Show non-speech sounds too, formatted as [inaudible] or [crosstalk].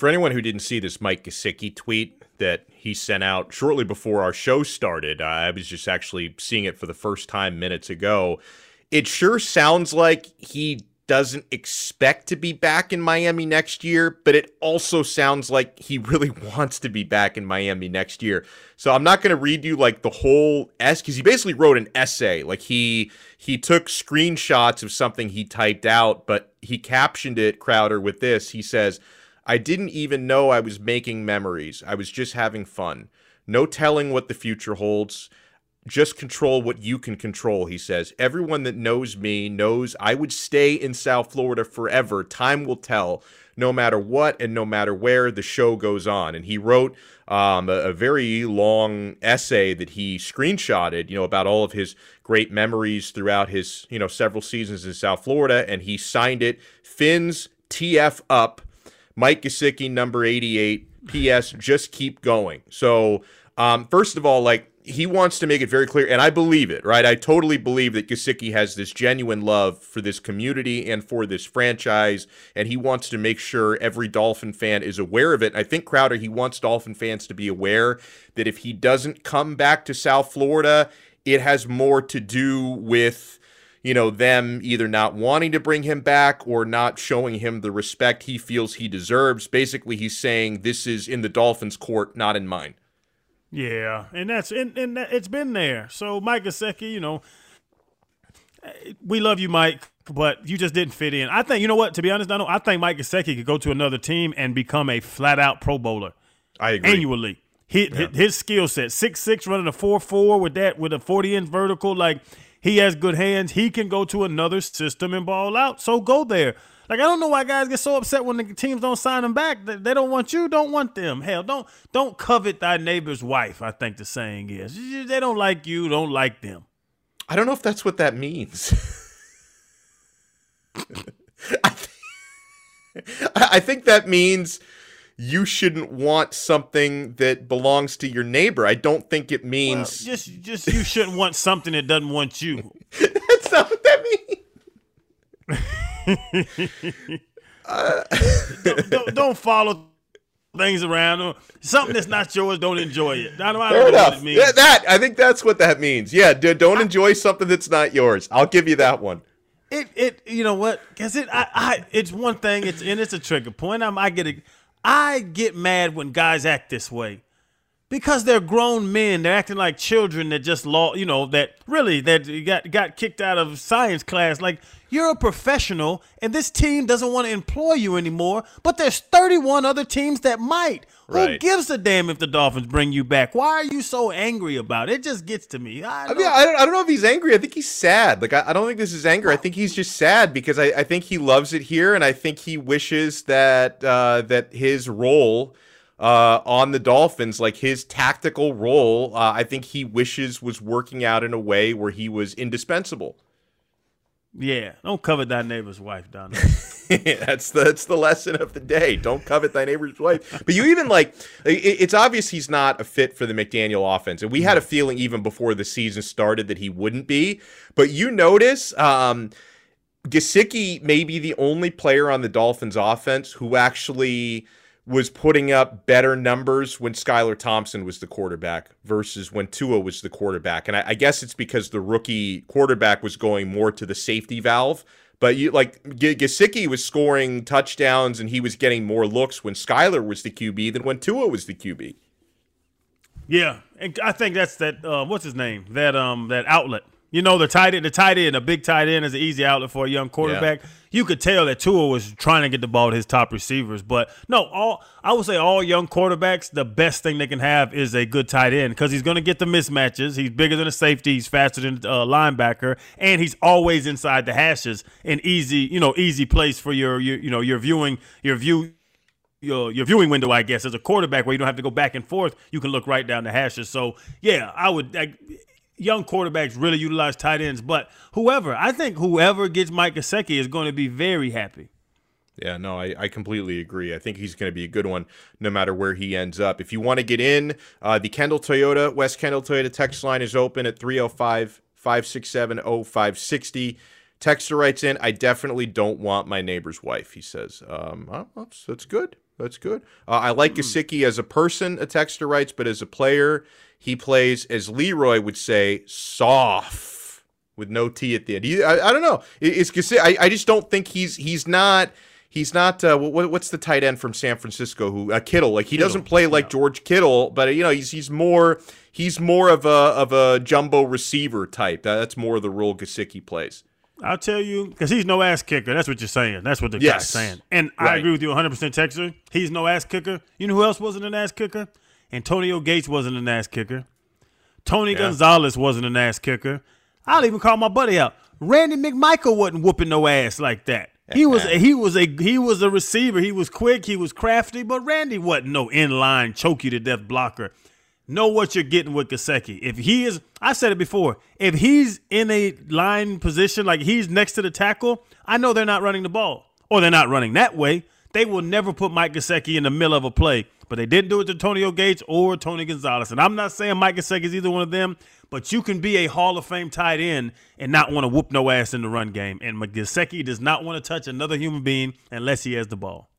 For anyone who didn't see this Mike Gesicki tweet that he sent out shortly before our show started, I was just actually seeing it for the first time minutes ago. It sure sounds like he doesn't expect to be back in Miami next year, but it also sounds like he really [laughs] wants to be back in Miami next year. So I'm not going to read you like the whole s because he basically wrote an essay. Like he he took screenshots of something he typed out, but he captioned it Crowder with this. He says, "I didn't even know I was making memories. I was just having fun. No telling what the future holds." just control what you can control, he says. Everyone that knows me knows I would stay in South Florida forever. Time will tell. No matter what and no matter where, the show goes on. And he wrote um, a, a, very long essay that he screenshotted, you know, about all of his great memories throughout his, you know, several seasons in South Florida. And he signed it Fins TF Up, Mike Gesicki, number 88. P.S. Just keep going. So, um, first of all, like, he wants to make it very clear, and I believe it, right? I totally believe that Gesicki has this genuine love for this community and for this franchise, and he wants to make sure every Dolphin fan is aware of it. I think Crowder, he wants Dolphin fans to be aware that if he doesn't come back to South Florida, it has more to do with you know them either not wanting to bring him back or not showing him the respect he feels he deserves. Basically, he's saying this is in the Dolphins' court, not in mine. Yeah, and that's and, and it's been there. So Mike Gesicki, you know, we love you, Mike, but you just didn't fit in. I think you know what. To be honest, I know I think Mike Gesicki could go to another team and become a flat out Pro Bowler. I agree. Annually, his, yeah. his skill set, six six, running a four four with that with a forty inch vertical, like he has good hands. He can go to another system and ball out. So go there. Like I don't know why guys get so upset when the teams don't sign them back. They don't want you, don't want them. Hell, don't don't covet thy neighbor's wife. I think the saying is they don't like you, don't like them. I don't know if that's what that means. [laughs] I, th- I think that means you shouldn't want something that belongs to your neighbor. I don't think it means well, just just you shouldn't want something that doesn't want you. [laughs] That's not what that means uh, [laughs] don't, don't, don't, follow things around. Something that's not yours, don't enjoy it. I don't, I don't know enough. what it means. That, that, I think that's what that means. Yeah, don't enjoy something that's not yours. I'll give you that one. It it you know what? Cause it I, I it's one thing. It's and it's a trigger point. I'm I get a, I get mad when guys act this way because they're grown men. They're acting like children that just law, you know, that really that got got kicked out of science class. Like you're a professional, and this team doesn't want to employ you anymore. But there's 31 other teams that might. Right. Who gives a damn if the Dolphins bring you back? Why are you so angry about it? It just gets to me. I, I mean, I don't, I don't know if he's angry. I think he's sad. Like, I, I don't think this is anger. I think he's just sad because I, I think he loves it here, and I think he wishes that uh, that his role. Uh, on the Dolphins, like his tactical role, uh, I think he wishes was working out in a way where he was indispensable. Yeah, don't covet thy neighbor's wife, Don. [laughs] that's the that's the lesson of the day. Don't covet thy neighbor's wife. But you even like it's obvious he's not a fit for the McDaniel offense, and we had a feeling even before the season started that he wouldn't be. But you notice, um, Gesicki may be the only player on the Dolphins offense who actually was putting up better numbers when Skylar Thompson was the quarterback versus when Tua was the quarterback. And I, I, guess it's because the rookie quarterback was going more to the safety valve. But you like G- Gesicki was scoring touchdowns and he was getting more looks when Skylar was the QB than when Tua was the QB. Yeah, and I think that's that. Uh, what's his name? That um that outlet you know, the tight end, the tight end, a big tight end is an easy outlet for a young quarterback. Yeah. You could tell that Tua was trying to get the ball to his top receivers, but no, all I would say all young quarterbacks, the best thing they can have is a good tight end because he's going to get the mismatches. He's bigger than a safety, he's faster than a linebacker, and he's always inside the hashes. An easy, you know, easy place for your, your you know, your viewing, your view your your viewing window, I guess, as a quarterback where you don't have to go back and forth. You can look right down the hashes. So yeah, I would. I, young quarterbacks really utilize tight ends. But whoever, I think whoever gets Mike Gesicki is going to be very happy. Yeah, no, I, I completely agree. I think he's going to be a good one no matter where he ends up. If you want to get in, uh, the Kendall Toyota, West Kendall Toyota text line is open at 305 567 0560. Texter writes in, I definitely don't want my neighbor's wife, he says. Um, that's, that's good. That's good. Uh, I like mm. Gesicki as a person, a texter writes, but as a player, he plays, as Leroy would say, soft with no T at the end. He, I, I, don't know. It's Gesicki. I, I just don't think he's he's not he's not uh, what, what's the tight end from San Francisco who uh, Kittle like he Kittle. doesn't play like yeah. George Kittle but you know he's he's more he's more of a of a jumbo receiver type that's more of the role Gesicki plays I'll tell you, because he's no ass kicker. That's what you're saying. That's what the yes. guy's saying. And right. I agree with you 100%, Texter. He's no ass kicker. You know who else wasn't an ass kicker? Antonio Gates wasn't an ass kicker. Tony yeah. Gonzalez wasn't an ass kicker. I'll even call my buddy out. Randy McMichael wasn't whooping no ass like that. He was he was a he was a receiver. He was quick. He was crafty. But Randy wasn't no inline choke you to death blocker know what you're getting with Gesicki. If he is, I said it before, if he's in a line position, like he's next to the tackle, I know they're not running the ball or they're not running that way. They will never put Mike Gesicki in the middle of a play, but they didn't do it to Antonio Gates or Tony Gonzalez. And I'm not saying Mike Gesicki is either one of them, but you can be a Hall of Fame tight end and not want to whoop no ass in the run game. And Gesicki does not want to touch another human being unless he has the ball.